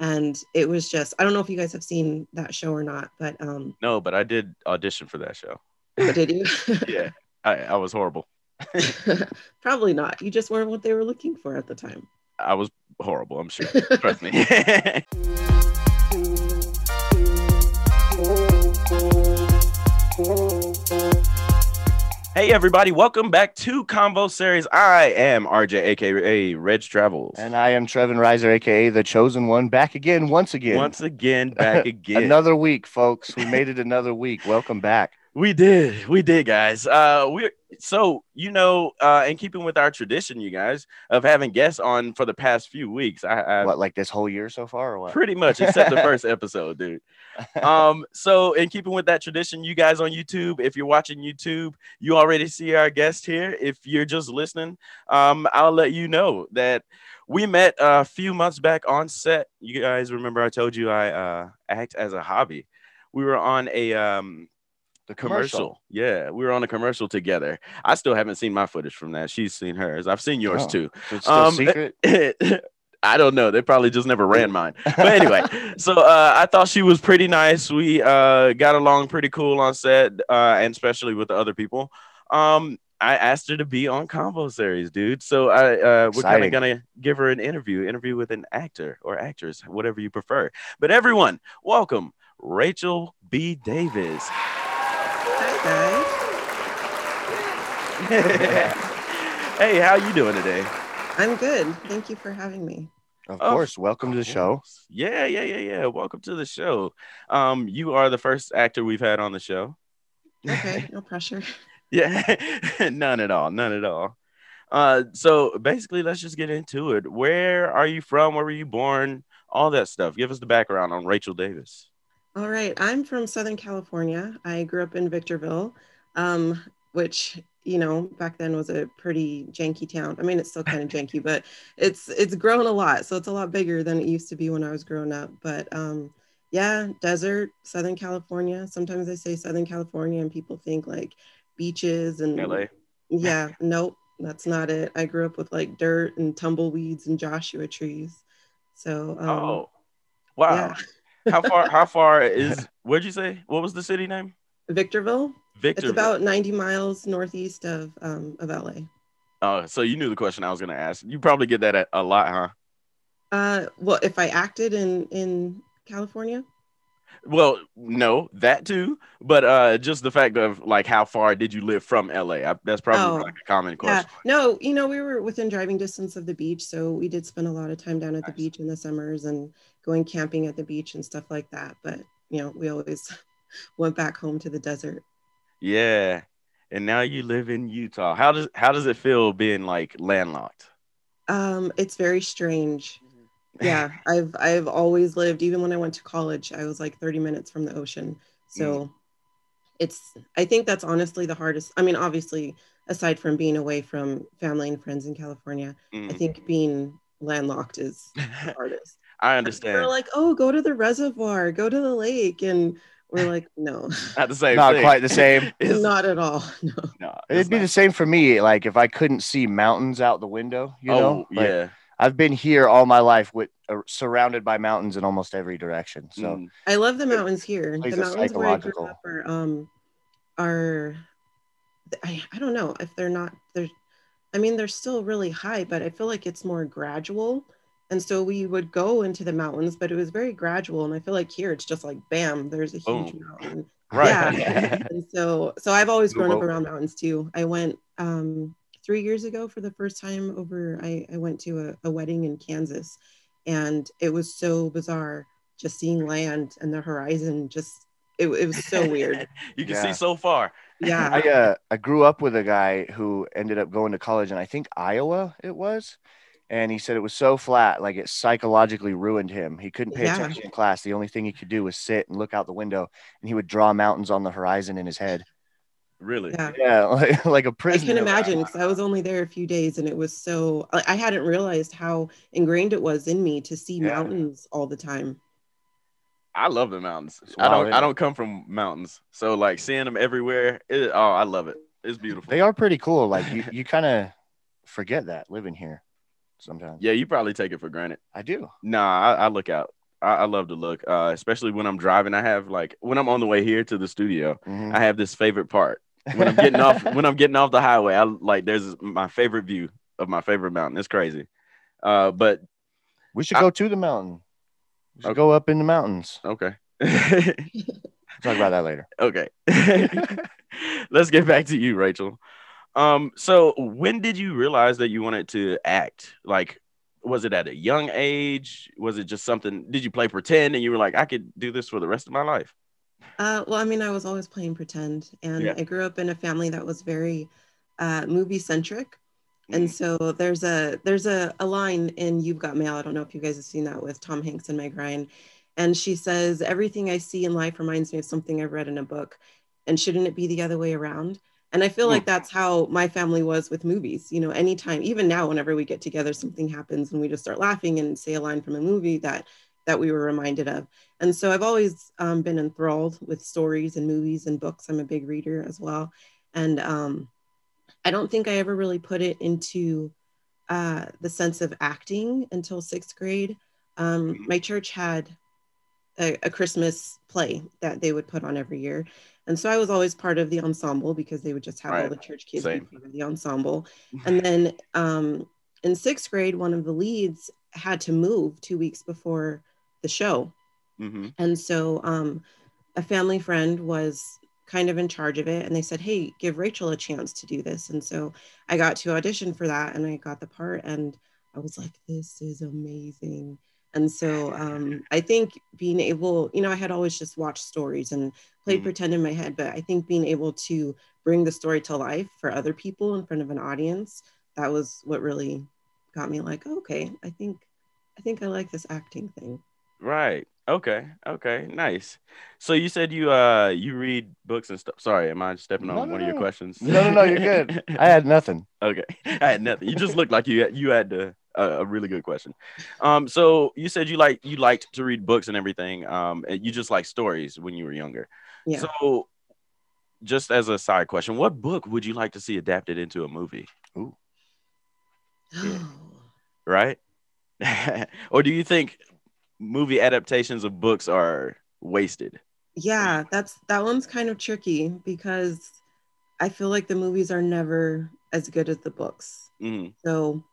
and it was just I don't know if you guys have seen that show or not, but um, No, but I did audition for that show. but did you? Yeah, I, I was horrible. Probably not. You just weren't what they were looking for at the time. I was horrible. I'm sure. Trust me. Hey everybody, welcome back to Convo Series. I am RJ, aka Reg Travels. And I am Trevin Reiser, aka the chosen one, back again, once again. Once again, back again. another week, folks. We made it another week. Welcome back. We did, we did, guys. Uh, we so you know, uh, in keeping with our tradition, you guys of having guests on for the past few weeks. I, I What, like this whole year so far, or what? pretty much, except the first episode, dude. Um, so in keeping with that tradition, you guys on YouTube, if you're watching YouTube, you already see our guest here. If you're just listening, um, I'll let you know that we met a few months back on set. You guys remember I told you I uh, act as a hobby. We were on a um, the commercial. Yeah, we were on a commercial together. I still haven't seen my footage from that. She's seen hers. I've seen yours Oh. too. It's still Um, secret. I don't know. They probably just never ran mine. But anyway, so uh, I thought she was pretty nice. We uh, got along pretty cool on set, uh, and especially with the other people. Um, I asked her to be on Convo Series, dude. So I uh, we're kind of gonna give her an interview, interview with an actor or actress, whatever you prefer. But everyone, welcome Rachel B. Davis. Hi hey, how you doing today? Guys. I'm good. Thank you for having me. of Oh, course. Welcome to the show. Yeah, yeah, yeah, yeah. Welcome to the show. Um, you are the first actor we've had on the show. Okay, no pressure. Yeah, none at all, none at all. Uh, so basically, let's just get into it. Where are you from? Where were you born? All that stuff. Give us the background on Rachel Davis. All right, I'm from Southern California. I grew up in Victorville, um, which you know back then was a pretty janky town. I mean, it's still kind of janky, but it's it's grown a lot, so it's a lot bigger than it used to be when I was growing up. But um, yeah, desert, Southern California. Sometimes I say Southern California, and people think like beaches and LA. Yeah, nope, that's not it. I grew up with like dirt and tumbleweeds and Joshua trees. So um, oh, wow. yeah, how far? How far is? Where'd you say? What was the city name? Victorville. Victor. It's about 90 miles northeast of um, of LA. Oh, so you knew the question I was gonna ask. You probably get that a, a lot, huh? Uh, well, if I acted in in California, Well, no, that too, but uh, just the fact of like how far did you live from LA? I, that's probably Oh, like a common question. yeah, question. no, you know, we were within driving distance of the beach, so we did spend a lot of time down at the beach in the summers and going camping at the beach and stuff like that. But you know, we always went back home to the desert. Yeah, and now you live in Utah. How does how does it feel being like landlocked? Um, it's very strange. yeah i've i've always lived even when i went to college i was like 30 minutes from the ocean so it's i think that's honestly the hardest i mean obviously aside from being away from family and friends in california i Mm, think being landlocked is the hardest I they're understand. like oh go to the reservoir go to the lake and we're like no Not the same. Not thing. quite the same. Not at all no no, It'd it's be not. the same for me. Like if I couldn't see mountains out the window, you oh know? Like, yeah. I've been here all my life with uh, surrounded by mountains in almost every direction. So Mm. I love the mountains here. The a mountains where I grew up are um are I, I don't know if they're not they're I mean they're still really high, but I feel like it's more gradual. And so we would go into the mountains, but it was very gradual. And I feel like here it's just like bam, there's a huge Boom. mountain. Right. Yeah. and so so I've always grown up around mountains too. I went um three years ago for the first time over I, I went to a, a wedding in Kansas and it was so bizarre just seeing land and the horizon just it, it was so weird. you can Yeah. see so far. Yeah. I uh I grew up with a guy who ended up going to college in I think Iowa it was. And he said it was so flat, like it psychologically ruined him. He couldn't pay Yeah. attention in class. The only thing he could do was sit and look out the window, and he would draw mountains on the horizon in his head. Really. Yeah. Yeah, like, like a I i can imagine because I was only there a few days and it was so I, I hadn't realized how ingrained it was in me to see Yeah. mountains all the time. I love the mountains. It's I don't. I don't come from mountains, so like seeing them everywhere. It, oh, I love it. It's beautiful. They are pretty cool. Like you, you kind of forget that living here sometimes. Yeah, you probably take it for granted. I do. Nah, I, I look out. I, I love to look, uh, especially when I'm driving. I have like when I'm on the way here to the studio, Mhm. I have this favorite part. When I'm getting off when I'm getting off the highway, I like there's my favorite view of my favorite mountain. It's crazy. Uh, but we should I- go to the mountain. We should Okay. go up in the mountains. okay. Talk about that later. okay. Let's get back to you, Rachel. Um, so when did you realize that you wanted to act? Like, was it at a young age? Was it just something? Did you play pretend and you were like, I could do this for the rest of my life? Uh, well, I mean, I was always playing pretend, and Yeah. I grew up in a family that was very uh, movie centric. And Mhm. so there's a there's a, a line in You've Got Mail. I don't know if you guys have seen that with Tom Hanks and Meg Ryan. And she says, Everything I see in life reminds me of something I've read in a book. And shouldn't it be the other way around? And I feel Hmm. like that's how my family was with movies. You know, anytime, even now, whenever we get together, something happens and we just start laughing and say a line from a movie that that we were reminded of. And so I've always um, been enthralled with stories and movies and books. I'm a big reader as well. And um, I don't think I ever really put it into uh, the sense of acting until sixth grade. Um, my church had a, a Christmas play that they would put on every year. And so I was always part of the ensemble because they would just have all the church kids be part of the ensemble. And then um, in sixth grade, one of the leads had to move two weeks before the show. hmm And so um, a family friend was kind of in charge of it. And they said, hey, give Rachel a chance to do this. And so I got to audition for that and I got the part. And I was like, this is amazing. And so um, I think being able, you know, I had always just watched stories and played Mhm. pretend in my head, but I think being able to bring the story to life for other people in front of an audience, that was what really got me like, okay, I think, I think I like this acting thing. Right. Okay. Okay. Nice. So you said you uh you read books and stuff. Sorry, am I stepping on No, no, one of your questions? No, no, no, you're good. I had nothing. okay. I had nothing. You just looked like you had, you had uh, a, a really good question. Um. So you said you like you liked to read books and everything. Um. And you just like stories when you were younger. Yeah. So, just as a side question, what book would you like to see adapted into a movie? Yeah. Right. or do you think movie adaptations of books are wasted? yeah that's that one's kind of tricky because i feel like the movies are never as good as the books Mhm. so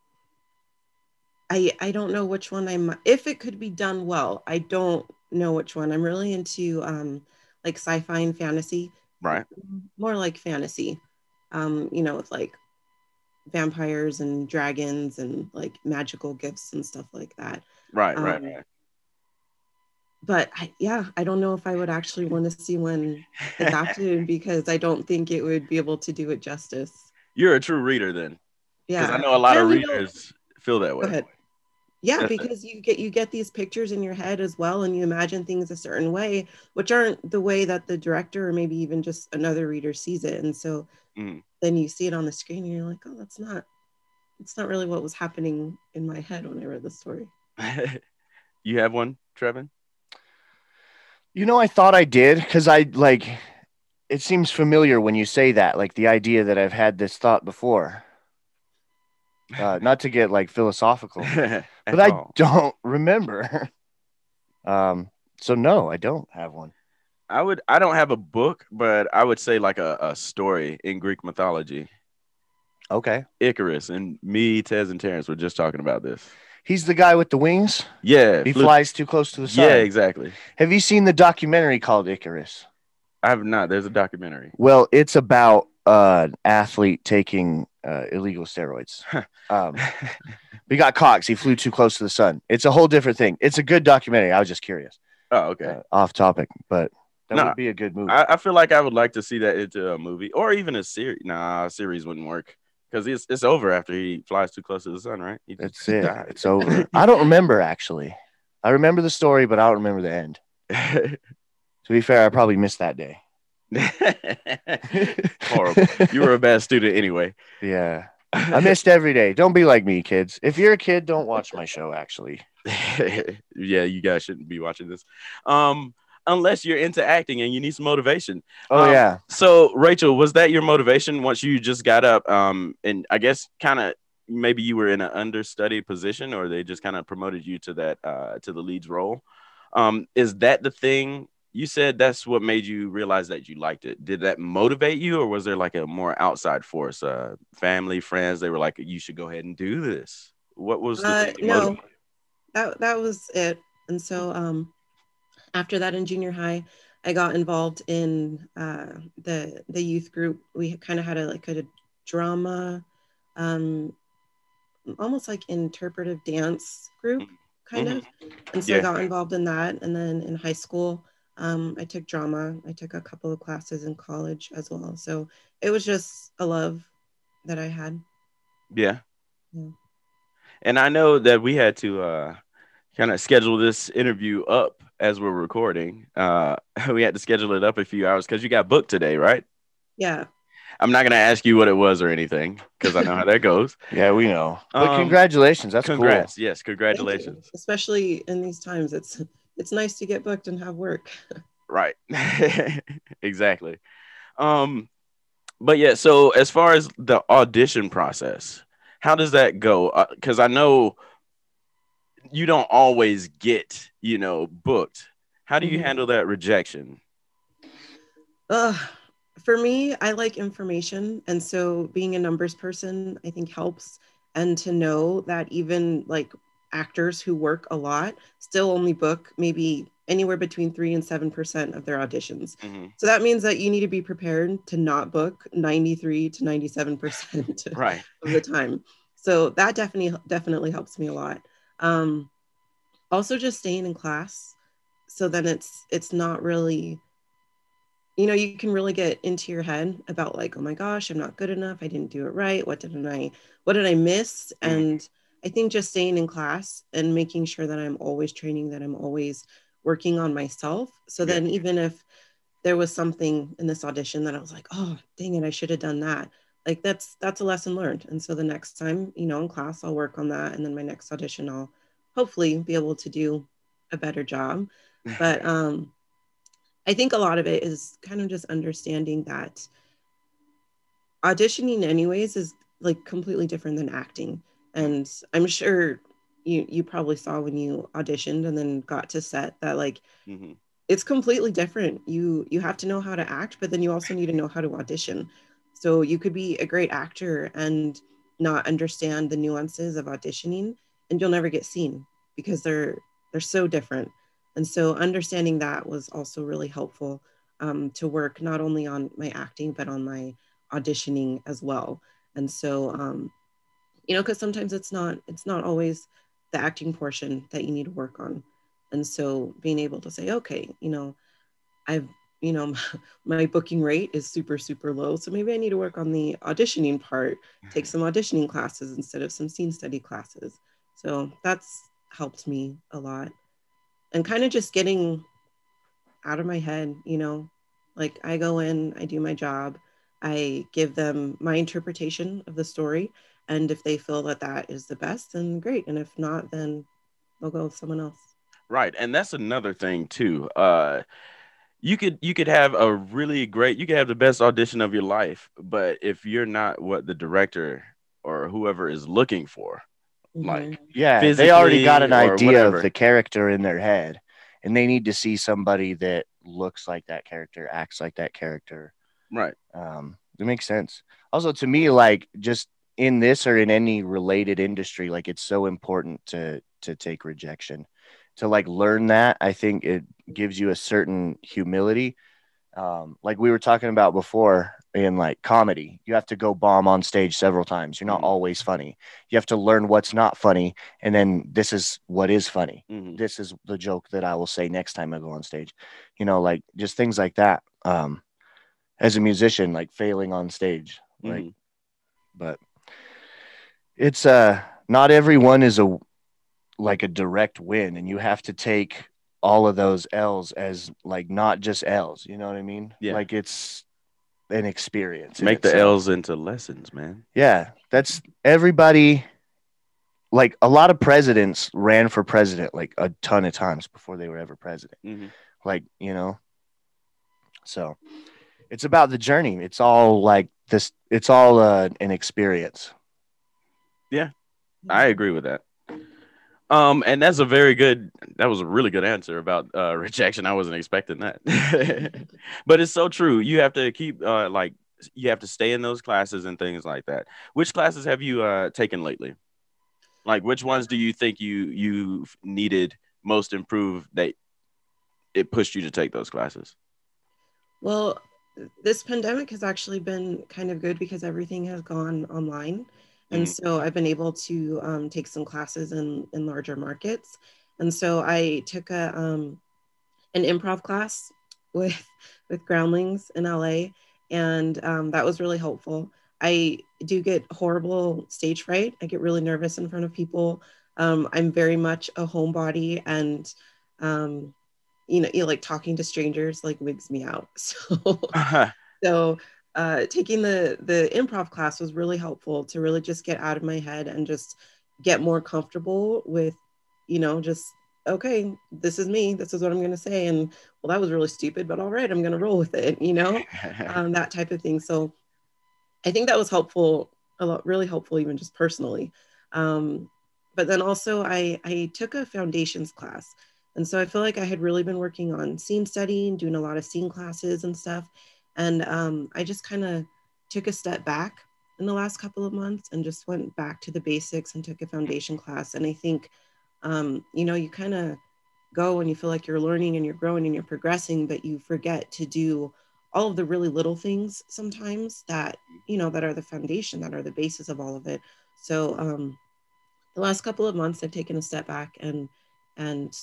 i i don't know which one i'm if it could be done well i don't know which one i'm really into um like sci-fi and fantasy Right. more like fantasy um you know with like vampires and dragons and like magical gifts and stuff like that Right. Right. Um, Right. but I, yeah, I don't know if I would actually want to see one adapted because I don't think it would be able to do it justice. You're a true reader then, Yeah. because I know a lot of readers feel that way. Ahead. Yeah, because you get you get these pictures in your head as well, and you imagine things a certain way, which aren't the way that the director or maybe even just another reader sees it. And so Mhm. then you see it on the screen, and you're like, oh, that's not, it's not really what was happening in my head when I read the story. you have one, Trevin? You know, I thought I did because I like it seems familiar when you say that, like the idea that I've had this thought before. Uh, not to get like philosophical, At but I all. don't remember. um, so no, I don't have one. I would. I don't have a book, but I would say like a, a story in Greek mythology. Okay, Icarus and me, Tez, and Terrence were just talking about this. he's the guy with the wings. Yeah, He flies too close to the sun. Yeah, exactly. Have you seen the documentary called Icarus? I have not. There's a documentary. Well, it's about uh, an athlete taking uh, illegal steroids. Um, he got 'cause he flew too close to the sun. It's a whole different thing. It's a good documentary. I was just curious. oh, okay. Uh, off topic, but that No, would be a good movie. I, I feel like I would like to see that into a movie or even a series. Nah, a series wouldn't work because it's it's over after he flies too close to the sun, right? He That's it. dies. It's over. I don't remember actually. I remember the story, but I don't remember the end. To be fair, I probably missed that day. Horrible. You were a bad student anyway. Yeah. I missed every day. Don't be like me, kids. If you're a kid, don't watch my show, actually. yeah, you guys shouldn't be watching this. Um, unless you're into acting and you need some motivation. Oh, Um, yeah. So, Rachel, was that your motivation once you just got up? Um, and I guess kind of maybe you were in an understudy position, or they just kind of promoted you to that uh, to the lead's role. Um, is that the thing? You said that's what made you realize that you liked it. Did that motivate you, or was there like a more outside force? Uh, family, friends, they were like, "You should go ahead and do this." What was the Uh, thing that no. that that was it. And so um, after that in junior high, I got involved in uh, the the youth group. We kind of had a like a drama, um, almost like interpretive dance group, kind of. And so Yeah. I got involved in that. And then in high school, um, I took drama. I took a couple of classes in college as well. So it was just a love that I had. Yeah. Yeah. And I know that we had to uh, kind of schedule this interview up as we're recording. Uh, we had to schedule it up a few hours because you got booked today, right? Yeah. I'm not gonna ask you what it was or anything because I know how that goes. Yeah, we know. But Um, congratulations. That's Congrats, yes, congratulations. Especially in these times, it's it's nice to get booked and have work. Right, exactly. Um, but yeah, so as far as the audition process, how does that go? Because I know you don't always get, you know, booked. How do you Mhm. handle that rejection? Ugh. For me, I like information. And so being a numbers person, I think helps. And to know that even like actors who work a lot still only book maybe anywhere between three and seven percent of their auditions. Mhm. So that means that you need to be prepared to not book 93 to 97 percent Right. of the time. So that definitely definitely helps me a lot. Um, also, just staying in class, so then it's it's not really, you know, you can really get into your head about like, oh my gosh, I'm not good enough. I didn't do it right. What didn't I? What did I miss? Mhm. And I think just staying in class and making sure that I'm always training, that I'm always working on myself. So Yeah. then even if there was something in this audition that I was like, oh, dang it, I should have done that like that's that's a lesson learned and so the next time you know in class i'll work on that and then my next audition i'll hopefully be able to do a better job but um i think a lot of it is kind of just understanding that auditioning anyways is like completely different than acting and i'm sure you you probably saw when you auditioned and then got to set that like Mhm. it's completely different. You you have to know how to act but then you also need to know how to audition. So you could be a great actor and not understand the nuances of auditioning and you'll never get seen because they're they're so different. And so understanding that was also really helpful um, to work not only on my acting but on my auditioning as well. And so um, you know because sometimes it's not it's not always the acting portion that you need to work on. And so being able to say okay you know i've you know my booking rate is super super low so maybe i need to work on the auditioning part take some auditioning classes instead of some scene study classes. So that's helped me a lot. And kind of just getting out of my head you know like i go in i do my job i give them my interpretation of the story and if they feel that that is the best then great and if not then they'll go with someone else Right, and that's another thing too. Uh, you could you could have a really great, you could have the best audition of your life, but if you're not what the director or whoever is looking for, Like, Mhm. Yeah, they already got an idea whatever. of the character in their head, and they need to see somebody that looks like that character, acts like that character. right? Um, it makes sense. Also, to me, like just in this or in any related industry, like it's so important to to take rejection, to like learn that. I think it gives you a certain humility. Um, like we were talking about before in like comedy, you have to go bomb on stage several times. You're not Mhm. always funny. You have to learn what's not funny, and then this is what is funny Mhm. this is the joke that I will say next time I go on stage. You know, like just things like that. Um, as a musician, like failing on stage, like, Mhm. but it's uh not everyone is a like a direct win, and you have to take all of those L's as like not just L's. You know what I mean? Yeah. Like it's an experience. Make the itself. L's into lessons, man. Yeah, that's everybody. Like a lot of presidents ran for president like a ton of times before they were ever president. Mhm. Like, you know, so it's about the journey. It's all like this, it's all uh, an experience. I agree with that. Um, and that's a very good. That was a really good answer about uh, rejection. I wasn't expecting that, but it's so true. You have to keep uh, like you have to stay in those classes and things like that. Which classes have you uh, taken lately? Like, which ones do you think you you needed most improved that it pushed you to take those classes? Well, this pandemic has actually been kind of good because everything has gone online. And mm-hmm. so I've been able to um, take some classes in, in larger markets. And so I took a, um, an improv class with, with Groundlings in LA. And um, that was really helpful. I do get horrible stage fright. I get really nervous in front of people. Um, I'm very much a homebody and, um, you know, you know, like talking to strangers like wigs me out. So, uh-huh. so uh, taking the the improv class was really helpful to really just get out of my head and just get more comfortable with you know just okay this is me this is what i'm going to say and well that was really stupid but all right i'm going to roll with it you know um, that type of thing. So i think that was helpful a lot really helpful even just personally. Um, but then also i i took a foundations class and so i feel like i had really been working on scene studying doing a lot of scene classes and stuff and um, I just kind of took a step back in the last couple of months and just went back to the basics and took a foundation class. And I think, um, you know, you kind of go and you feel like you're learning and you're growing and you're progressing, but you forget to do all of the really little things sometimes that, you know, that are the foundation, that are the basis of all of it. So um, the last couple of months, I've taken a step back and, and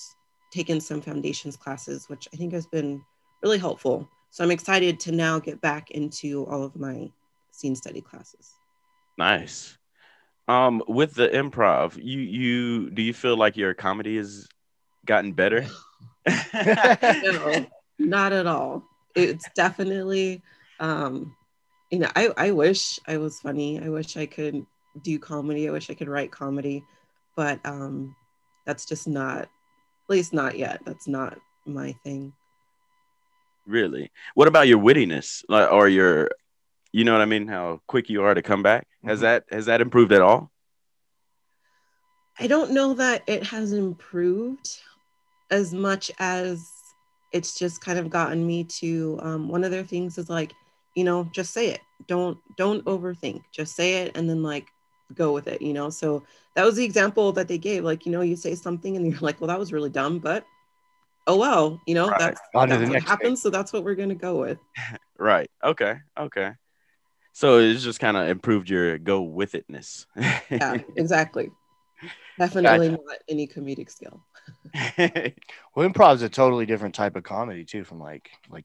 taken some foundations classes, which I think has been really helpful so I'm excited to now get back into all of my scene study classes. Nice. Um, with the improv, you you do you feel like your comedy has gotten better? no, not at all. It's definitely um, you know, I, I wish I was funny. I wish I could do comedy. I wish I could write comedy, but um, that's just not, at least not yet. That's not my thing. Really? What about your wittiness, like, or your, you know what I mean? How quick you are to come back? Has mm-hmm. that has that improved at all? I don't know that it has improved as much as it's just kind of gotten me to. Um, one of their things is like, you know, just say it. Don't don't overthink. Just say it, and then like go with it. You know. So that was the example that they gave. Like, you know, you say something, and you're like, well, that was really dumb, but oh well, you know, right. that's, that's what happens. So that's what we're gonna go with. right. Okay. Okay. So it's just kind of improved your go with itness. yeah, exactly. Definitely gotcha. not any comedic skill. well, improv is a totally different type of comedy too, from like like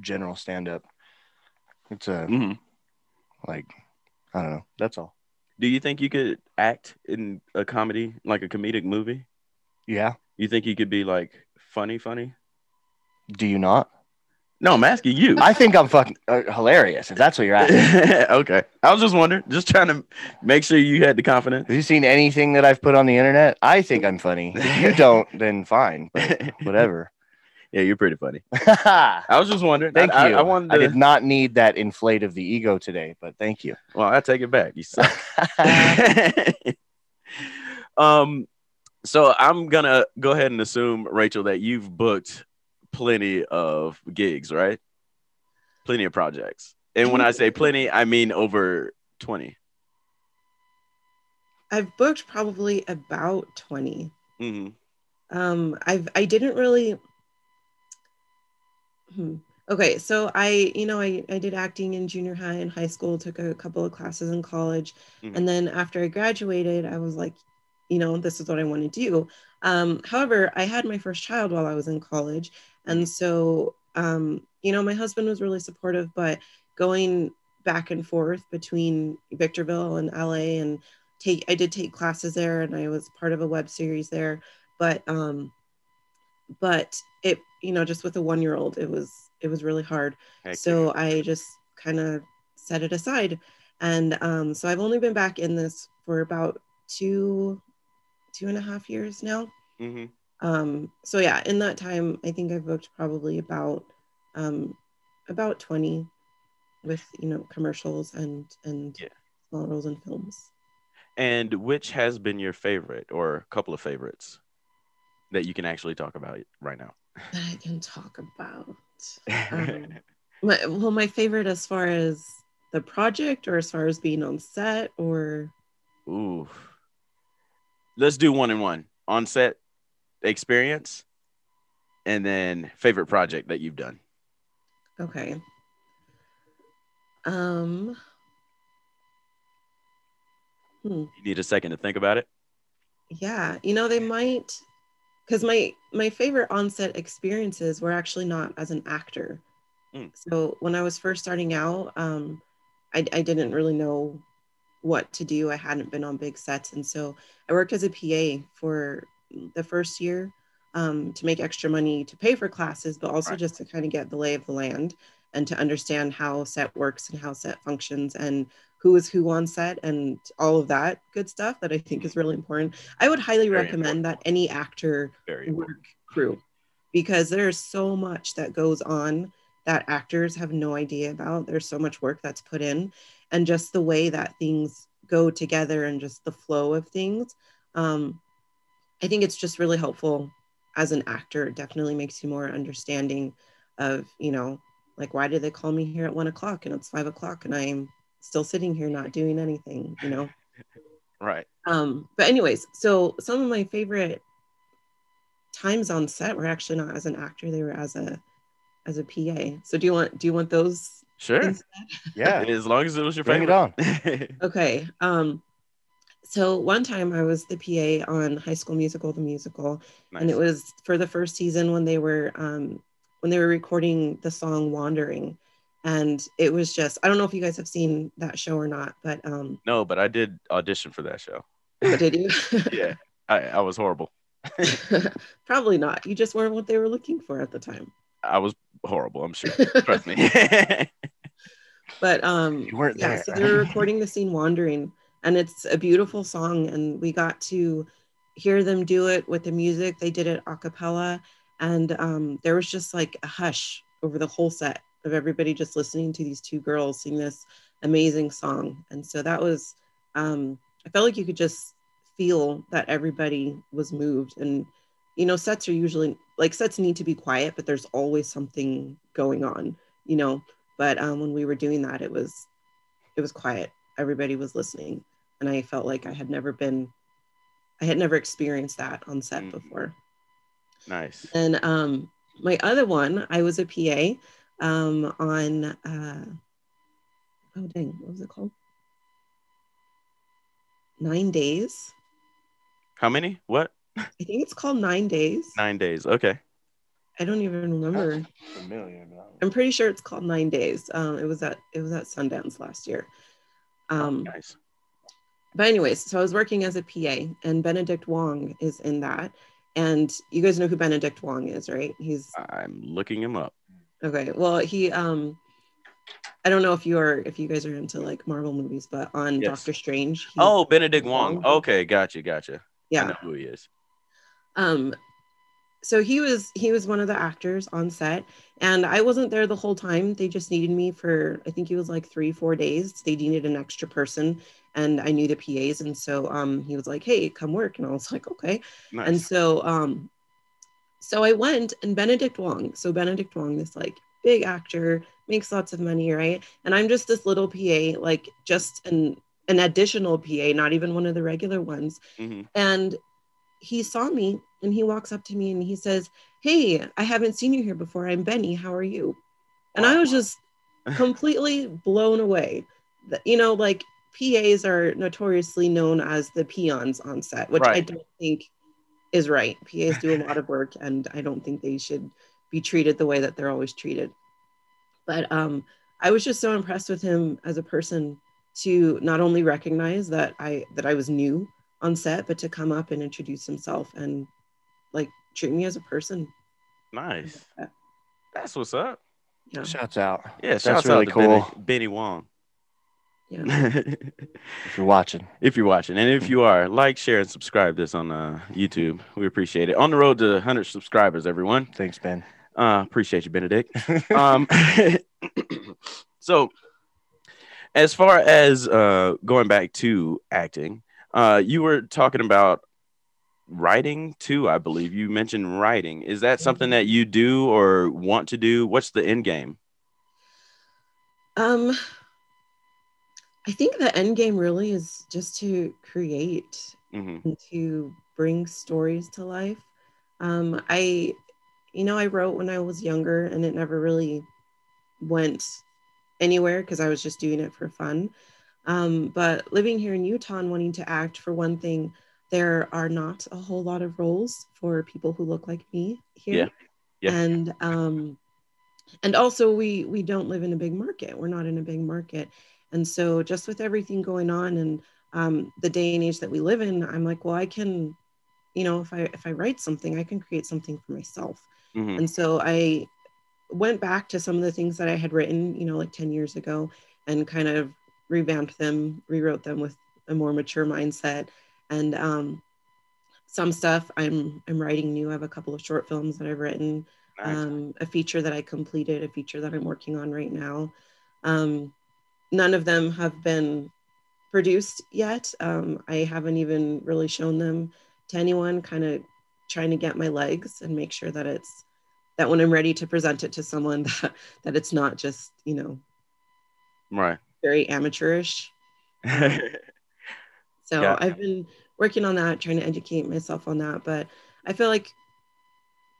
general stand up. It's a mm-hmm. like I don't know. That's all. Do you think you could act in a comedy, like a comedic movie? Yeah. You think you could be like funny, funny? Do you not? No, I'm asking you. I think I'm fucking uh, hilarious. If that's what you're asking. okay, I was just wondering, just trying to make sure you had the confidence. Have you seen anything that I've put on the internet? I think I'm funny. If you don't, then fine. whatever. Yeah, you're pretty funny. I was just wondering. Thank I, you. I, I, wanted to... I did not need that inflate of the ego today, but thank you. Well, I take it back. You suck. um, so I'm gonna go ahead and assume, Rachel, that you've booked plenty of gigs, right? Plenty of projects. And when I say plenty, I mean over 20. I've booked probably about 20. Mm-hmm. Um, I've I didn't really. Hmm. Okay, so I, you know, I, I did acting in junior high and high school, took a couple of classes in college. Mm-hmm. And then after I graduated, I was like, you know, this is what I want to do. Um, however, I had my first child while I was in college. And so, um, you know, my husband was really supportive, but going back and forth between Victorville and LA and take, I did take classes there and I was part of a web series there, but, um, but it, you know, just with a one year old, it was, it was really hard. So. I just kind of set it aside. And um, so I've only been back in this for about two two and a half years now. Mm-hmm. Um, so yeah, in that time, I think I've booked probably about um, about twenty with you know commercials and and yeah. small roles in films. And which has been your favorite or a couple of favorites that you can actually talk about right now? that I can talk about. Um, my, well, my favorite as far as the project or as far as being on set or Ooh. Let's do one and one. On set experience and then favorite project that you've done. okay. Um hmm. You need a second to think about it. yeah you know they might because my my favorite onset experiences were actually not as an actor Mm. so when i was first starting out um I, I didn't really know what to do i hadn't been on big sets and so i worked as a pa for the first year um, to make extra money to pay for classes but also Right. just to kind of get the lay of the land and to understand how set works and how set functions and who is who on set and all of that good stuff that I think is really important. I would highly Very recommend that any actor Very important. work crew because there's so much that goes on that actors have no idea about. There's so much work that's put in and just the way that things go together and just the flow of things. Um, I think it's just really helpful as an actor. It definitely makes you more understanding of, you know, like why did they call me here at one o'clock and it's five o'clock and I'm still sitting here not doing anything, you know? Right. Um, but anyways, so some of my favorite times on set were actually not as an actor; they were as a as a PA. So do you want do you want those? Sure. Yeah. As long as it was your Bring it favorite. on. Okay. Um, so one time I was the PA on High School Musical, the musical, and it was for the first season when they were um, when they were recording the song "Wondering," and it was just I don't know if you guys have seen that show or not, but um, No, but I did audition for that show. did you? Yeah. I, I was horrible. Probably not. You just weren't what they were looking for at the time. I was horrible, I'm sure. Trust me. but um You weren't yeah there. so they were recording the scene wondering and it's a beautiful song and we got to hear them do it with the music they did it a cappella and um there was just like a hush over the whole set of everybody just listening to these two girls sing this amazing song and so that was um i felt like you could just feel that everybody was moved and you know sets are usually like sets need to be quiet but there's always something going on you know but um, when we were doing that it was it was quiet everybody was listening and i felt like i had never been i had never experienced that on set Mm. before nice. and um, my other one i was a pa um, on uh, oh dang what was it called nine days How many? What? I think it's called nine days Nine days. Okay. i don't even remember Familiar, but i'm pretty sure it's called nine days um, it was at it was at sundance last year um, nice. but anyways, so I was working as a PA, and Benedict Wong is in that. And you guys know who Benedict Wong is, right? He's I'm looking him up. okay. Well, he um, I don't know if you are if you guys are into like Marvel movies, but on Yes. Doctor Strange. Oh, Benedict Wong. Wong. Okay, gotcha, gotcha. I yeah. know who he is. Um, so he was he was one of the actors on set, and I wasn't there the whole time. They just needed me for I think it was like three four days. They needed an extra person, and I knew the PAs, and so um, he was like, "Hey, come work," and I was like, "Okay." Nice. And so um so I went and Benedict Wong. So Benedict Wong, this like big actor, makes lots of money, right? And I'm just this little PA, like just an an additional PA, not even one of the regular ones. Mhm. And he saw me and he walks up to me and he says, Hey, I haven't seen you here before. I'm Benny. How are you? And I was just completely blown away. You know, like PAs are notoriously known as the peons on set, which I don't think is right. PAs do a lot of work, and I don't think they should be treated the way that they're always treated. But um, I was just so impressed with him as a person to not only recognize that I that I was new on set, but to come up and introduce himself and like treat me as a person. nice. That's what's up. Yeah, Shouts out. Yeah, That's really out to cool. Benny, Benny Wong. yeah. If you're watching. if you're watching, and if you are, like, share, and subscribe this on uh, YouTube. We appreciate it. On the road to 100 subscribers, everyone. Thanks, Ben. Uh, appreciate you, Benedict. um, so as far as uh, going back to acting, Uh, you were talking about writing too, I believe. You mentioned writing. Is that something that you do or want to do? What's the end game? Um, I think the end game really is just to create hmm and to bring stories to life. Um, I, you know, I wrote when I was younger and it never really went anywhere because I was just doing it for fun. Um, but living here in Utah and wanting to act, for one thing, there are not a whole lot of roles for people who look like me here. Yeah. Yeah. And um, and also we we don't live in a big market. We're not in a big market. And so just with everything going on and um, the day and age that we live in, I'm like, well, I can, you know, if I if I write something, I can create something for myself. hmm And so I went back to some of the things that I had written, you know, like 10 years ago and kind of revamped them, rewrote them with a more mature mindset. And um, some stuff I'm I'm writing new. I have a couple of short films that I've written, Nice. um, a feature that I completed, a feature that I'm working on right now. Um, none of them have been produced yet. Um, I haven't even really shown them to anyone, kind of trying to get my legs and make sure that it's that when I'm ready to present it to someone that, that it's not just, you know, right. Very amateurish. So Yeah. I've been working on that, trying to educate myself on that. But I feel like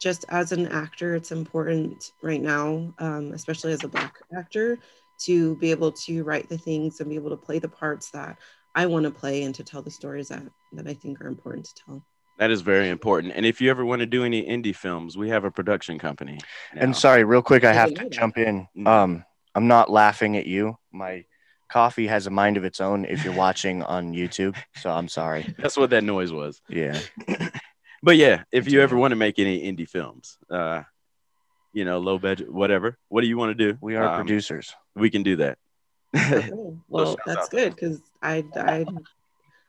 just as an actor, it's important right now, um, especially as a Black actor, to be able to write the things and be able to play the parts that I want to play and to tell the stories that, that I think are important to tell. that is very important. And if you ever want to do any indie films, we have a production company. now. And sorry, real quick, I I have to jump in. Mhm. Um, I'm not laughing at you. My coffee has a mind of its own if you're watching on YouTube. So I'm sorry. That's what that noise was. Yeah. But yeah, if you ever want to make any indie films, uh, you know, low budget, whatever, what do you want to do? We are Um, producers. We can do that. Okay. Well, shouts that's out. good because I, I,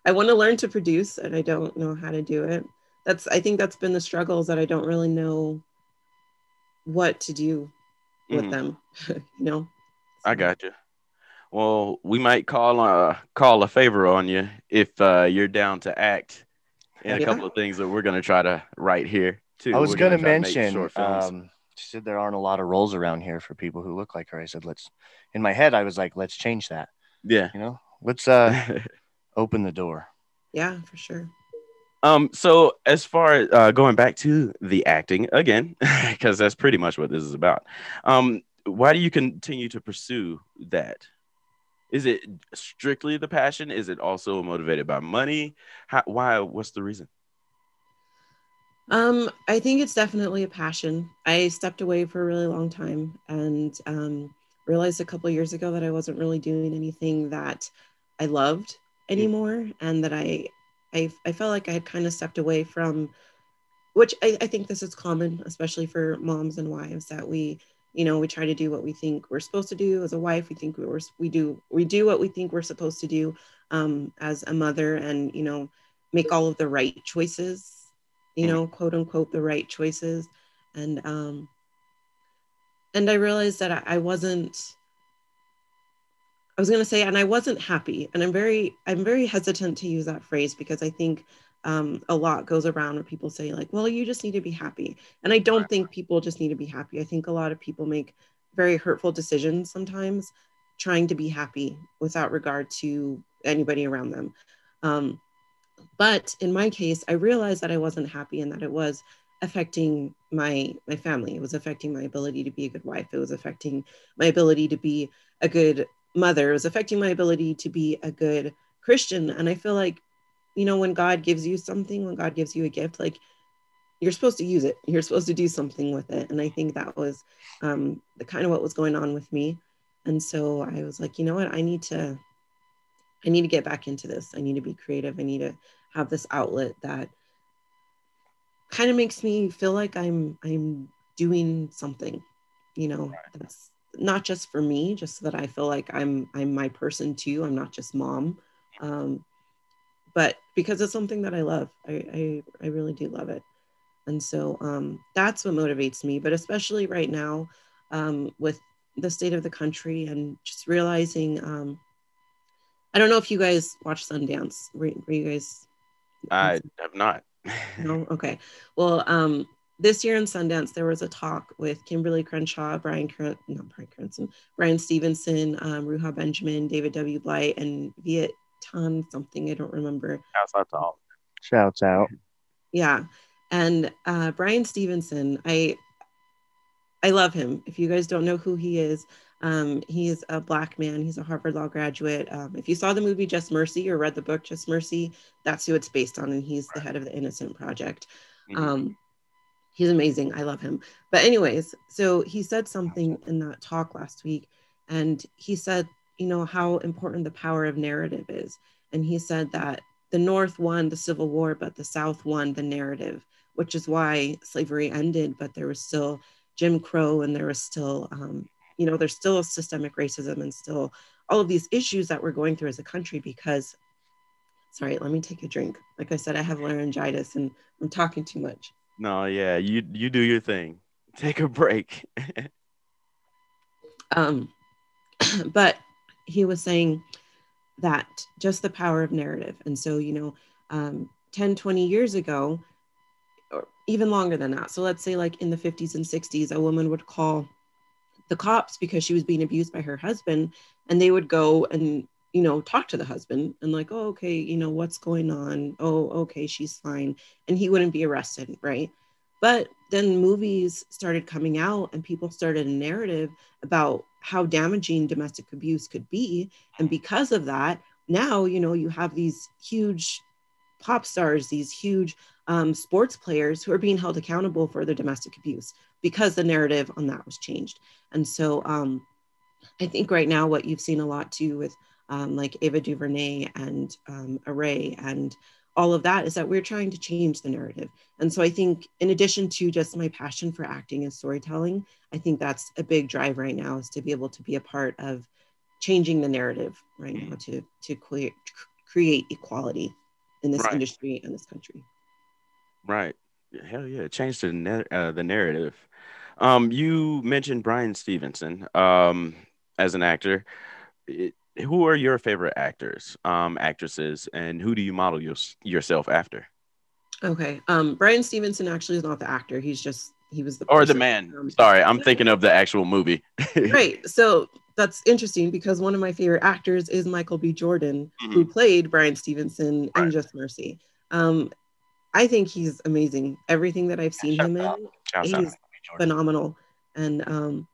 I want to learn to produce and I don't know how to do it. That's, I think that's been the struggles that I don't really know what to do with Mhm. them, you know? I got you. Well, we might call uh call a favor on you if uh, you're down to act in a Yeah. couple of things that we're gonna try to write here too. I was We're gonna to mention. Um, she said there aren't a lot of roles around here for people who look like her. I said, let's. In my head, I was like, let's change that. yeah. You know, let's uh open the door. Yeah, for sure. Um, so as far as uh, going back to the acting again, because that's pretty much what this is about. Um, why do you continue to pursue that? Is it strictly the passion? Is it also motivated by money? How, why? What's the reason? Um, I think it's definitely a passion. I stepped away for a really long time and um, realized a couple years ago that I wasn't really doing anything that I loved anymore, and that I, I, I felt like I had kind of stepped away from, which I, I think this is common, especially for moms and wives, that we, you know, we try to do what we think we're supposed to do as a wife. We think we're, we do, we do what we think we're supposed to do um, as a mother, and you know, make all of the right choices you know, quote unquote, the right choices. And um, and I realized that I, I wasn't. I was going to say, and I wasn't happy, and I'm very, I'm very hesitant to use that phrase because I think um, a lot goes around where people say like, "Well, you just need to be happy," and I don't think people just need to be happy. I think a lot of people make very hurtful decisions sometimes, trying to be happy without regard to anybody around them. Um, but in my case i realized that i wasn't happy and that it was affecting my my family. It was affecting my ability to be a good wife. It was affecting my ability to be a good mother. It was affecting my ability to be a good christian. And i feel like you know when god gives you something when god gives you a gift like you're supposed to use it you're supposed to do something with it and i think that was um, the kind of what was going on with me and so i was like you know what i need to I need to get back into this. I need to be creative. I need to have this outlet that kind of makes me feel like I'm I'm doing something, you know, that's not just for me, just so that I feel like I'm I'm my person too. I'm not just mom. Um, but because it's something that I love. I, I, I really do love it. And so um, that's what motivates me. But especially right now, um, with the state of the country and just realizing um, I don't know if you guys watch Sundance. Were, were you guys? I have not. No. Okay. Well, um, this year in Sundance, there was a talk with Kimberlé Crenshaw, Brian, Cr- not Bryan Cranston, Bryan Stevenson, um, Ruha Benjamin, David W. Blight, and Viet Ton something. I don't remember. Shouts out to all. Shouts out. Yeah. And uh, Bryan Stevenson, I I love him. If you guys don't know who he is, um, he is a black man. He's a Harvard Law graduate. Um, if you saw the movie Just Mercy or read the book Just Mercy, that's who it's based on, and he's the head of the Innocence Project. Mhm. Um, he's amazing. I love him. But anyways, so he said something in that talk last week, and he said, you know, how important the power of narrative is, and he said that the North won the Civil War, but the South won the narrative, which is why slavery ended, but there was still Jim Crow, and there was still, um, you know, there's still systemic racism and still all of these issues that we're going through as a country because sorry let me take a drink like i said i have laryngitis and i'm talking too much No, yeah, you you do your thing. Take a break. um, but he was saying that just the power of narrative. And so you know um, 10 20 years ago or even longer than that. So let's say like in the 50s and 60s a woman would call the cops because she was being abused by her husband and they would go and you know talk to the husband and like oh okay you know what's going on? Oh okay she's fine. And he wouldn't be arrested right? But then movies started coming out and people started a narrative about how damaging domestic abuse could be. And because of that now you know you have these huge pop stars these huge um, sports players who are being held accountable for their domestic abuse because the narrative on that was changed. And so um, i think right now what you've seen a lot too with um, like ava duvernay and um, array and all of that is that we're trying to change the narrative and so i think in addition to just my passion for acting and storytelling i think that's a big drive right now is to be able to be a part of changing the narrative right now to to create create equality in this Right. industry and this country Right. Hell yeah. Change the na- uh, the narrative. Um, you mentioned Bryan Stevenson um, as an actor. It- who are your favorite actors, um, actresses, and who do you model your, yourself after? okay um bryan stevenson actually is not the actor he's just he was the Or the man. Um, Sorry, I'm thinking of the actual movie. right so that's interesting because one of my favorite actors is michael b jordan who played bryan stevenson in just mercy um i think he's amazing everything that i've seen Shout him in out. Shouts out. he's phenomenal and um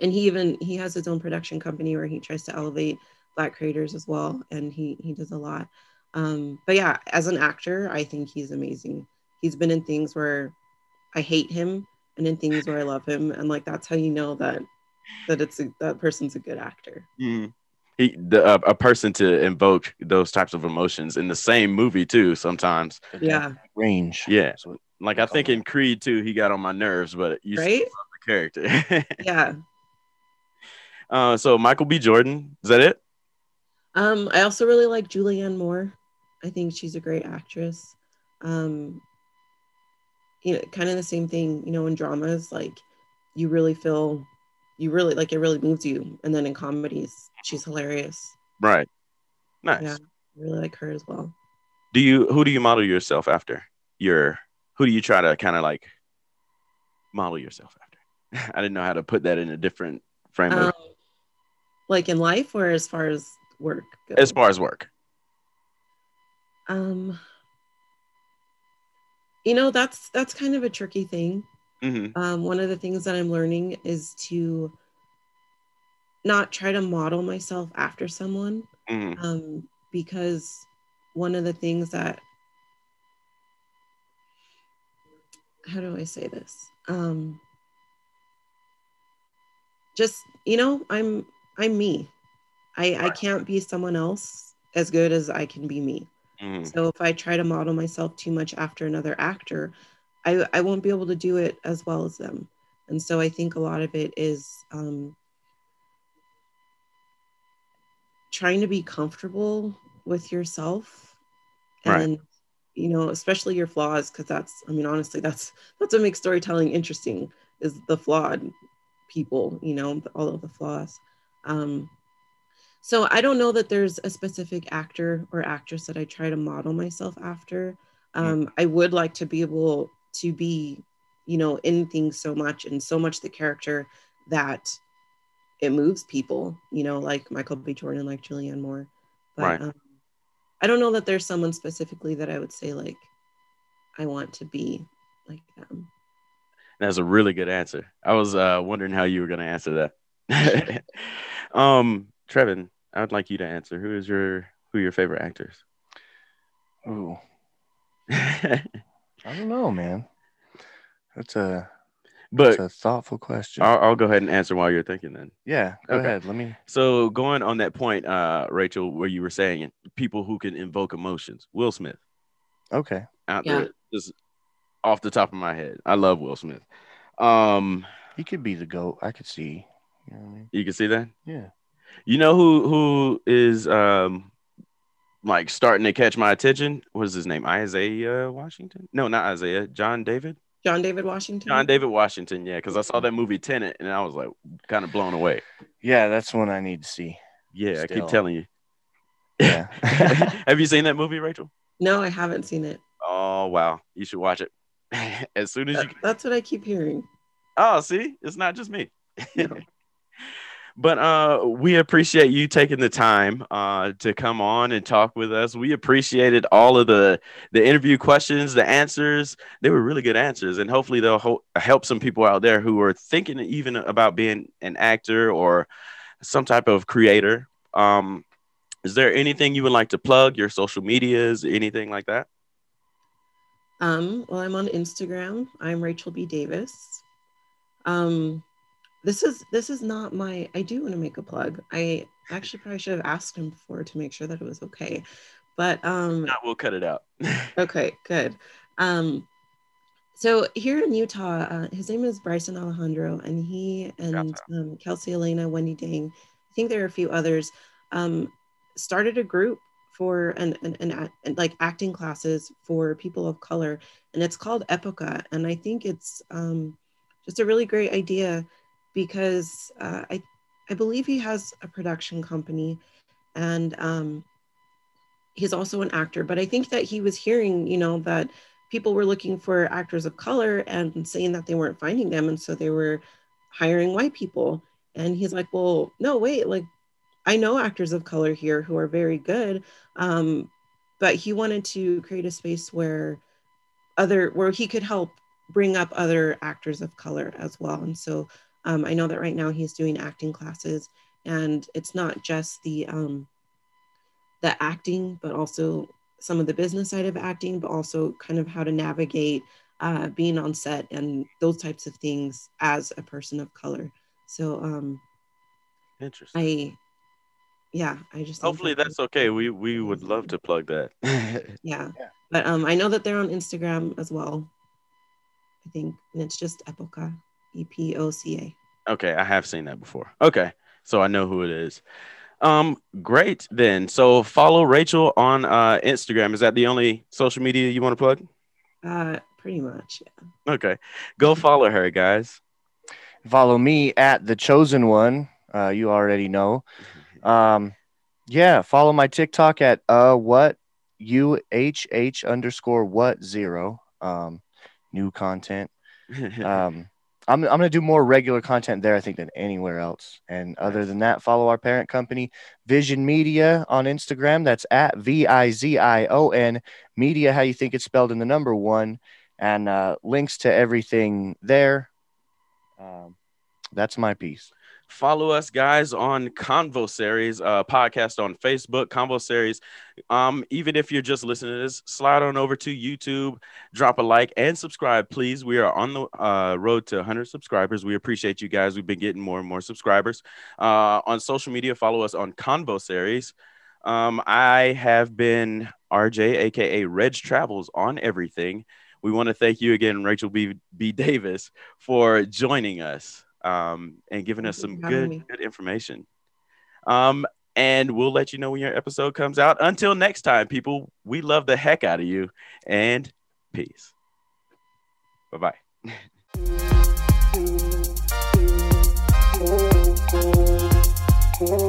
and he even he has his own production company where he tries to elevate black creators as well and he he does a lot um but yeah as an actor i think he's amazing he's been in things where i hate him and in things where i love him and like that's how you know that that it's a, that person's a good actor Mhm. He, the, uh, a person to invoke those types of emotions in the same movie too. Sometimes, yeah Range. yeah. So Like I think in Creed too he got on my nerves, but you still right love the character. yeah uh, so Michael B. Jordan, is that it? Um, I also really like Julianne Moore. I think she's a great actress. Um, you know, kind of the same thing, you know, in dramas, like you really feel, you really like it really moves you. And then in comedies, she's hilarious. Right. Nice. Yeah, I really like her as well. Do you who do you model yourself after? Your who do you try to kind of like model yourself after? I didn't know how to put that in a different framework Um, like in life or as far as work goes? as far as work. um, you know, that's that's kind of a tricky thing. hmm um, one of the things that I'm learning is to not try to model myself after someone hmm um, because one of the things that how do I say this? Um, just you know, I'm I'm me. I I can't be someone else as good as I can be me. hmm So if I try to model myself too much after another actor, I, I won't be able to do it as well as them. And so I think a lot of it is um, trying to be comfortable with yourself Right. and you know especially your flaws because that's i mean honestly that's that's what makes storytelling interesting is the flawed people you know all of the flaws um so I don't know that there's a specific actor or actress that I try to model myself after. Um, I would like to be able to be, you know, in things so much and so much the character that it moves people, you know, like Michael B. Jordan, like Julianne Moore. But Right. um, I don't know that there's someone specifically that I would say like I want to be like them. That's a really good answer. I was uh, wondering how you were going to answer that. um, Trevin, I would like you to answer. Who is your who are your favorite actors? Ooh, I don't know, man. That's a but that's a thoughtful question. I'll, I'll go ahead and answer while you're thinking then. yeah, go Okay. ahead. Let me. So going on that point, uh, Rachel, where you were saying people who can invoke emotions, Will Smith Okay. out Yeah. there, just off the top of my head. I love Will Smith. Um, He could be the goat. I could see. You know I mean? you can see that. Yeah. You know who who is um like starting to catch my attention? What is his name? Isaiah Washington? No, not Isaiah. John David. John David Washington. John David Washington. Yeah, because I saw that movie Tenet, and I was like kind of blown away. Yeah, that's one I need to see. Yeah, I keep telling you. Yeah. Have you seen that movie, Rachel? No, I haven't seen it. Oh wow, you should watch it as soon as you. That- that's what I keep hearing. Oh, see, it's not just me. No. but uh we appreciate you taking the time uh to come on and talk with us we appreciated all of the the interview questions the answers they were really good answers and hopefully they'll ho- help some people out there who are thinking even about being an actor or some type of creator um is there anything you would like to plug your social medias anything like that Um, well, I'm on Instagram. I'm Rachel B. Davis. Um, this is this is not my. I do want to make a plug. I actually probably should have asked him before to make sure that it was okay. But um, no, we'll cut it out okay, good. Um, so here in Utah, uh, his name is Bryson Alejandro, and he and um, Kelsey Elena, Wendy Dang, I think there are a few others, um, started a group for an, an, an, and like acting classes for people of color, and it's called Epoca, and I think it's um, just a really great idea because uh, I I believe he has a production company, and um, he's also an actor. But I think that he was hearing, you know, that people were looking for actors of color and saying that they weren't finding them, and so they were hiring white people. And he's like, well, no, wait, like I know actors of color here who are very good, um, but he wanted to create a space where other where he could help bring up other actors of color as well. And so um, I know that right now he's doing acting classes, and it's not just the um, the acting, but also some of the business side of acting, but also kind of how to navigate uh, being on set and those types of things as a person of color. So um, interesting I, yeah, I just think hopefully that- that's okay we we would love to plug that yeah. Yeah. But um, I know that they're on Instagram as well. I think, and it's just Epoca, E P O C A. Okay, I have seen that before. Okay, so I know who it is. Um, great then. So follow Rachel on uh Instagram. Is that the only social media you want to plug? Uh, pretty much. Yeah. Okay, go follow her, guys. Follow me at the chosen one. Uh, you already know. Um, yeah, follow my TikTok at uh what u h h underscore what zero. Um, new content. Um, I'm I'm gonna do more regular content there, I think, than anywhere else. And other than that, follow our parent company, Vizion Media, on Instagram. That's at V I Z I O N Media. How you think it's spelled in the number one, and uh, links to everything there. Um, that's my piece. Follow us guys on convo series uh podcast on facebook convo series. Um even if you're just listening to this slide on over to youtube drop a like and subscribe please. We are on the uh, road to 100 subscribers. We appreciate you guys. We've been getting more and more subscribers. Uh on social media follow us on convo series. Um i have been rj aka reg travels on everything. We want to thank you again rachel b b davis for joining us um, and giving us some good me. good information. Um, and we'll let you know when your episode comes out. Until next time, people, we love the heck out of you and peace. Bye bye.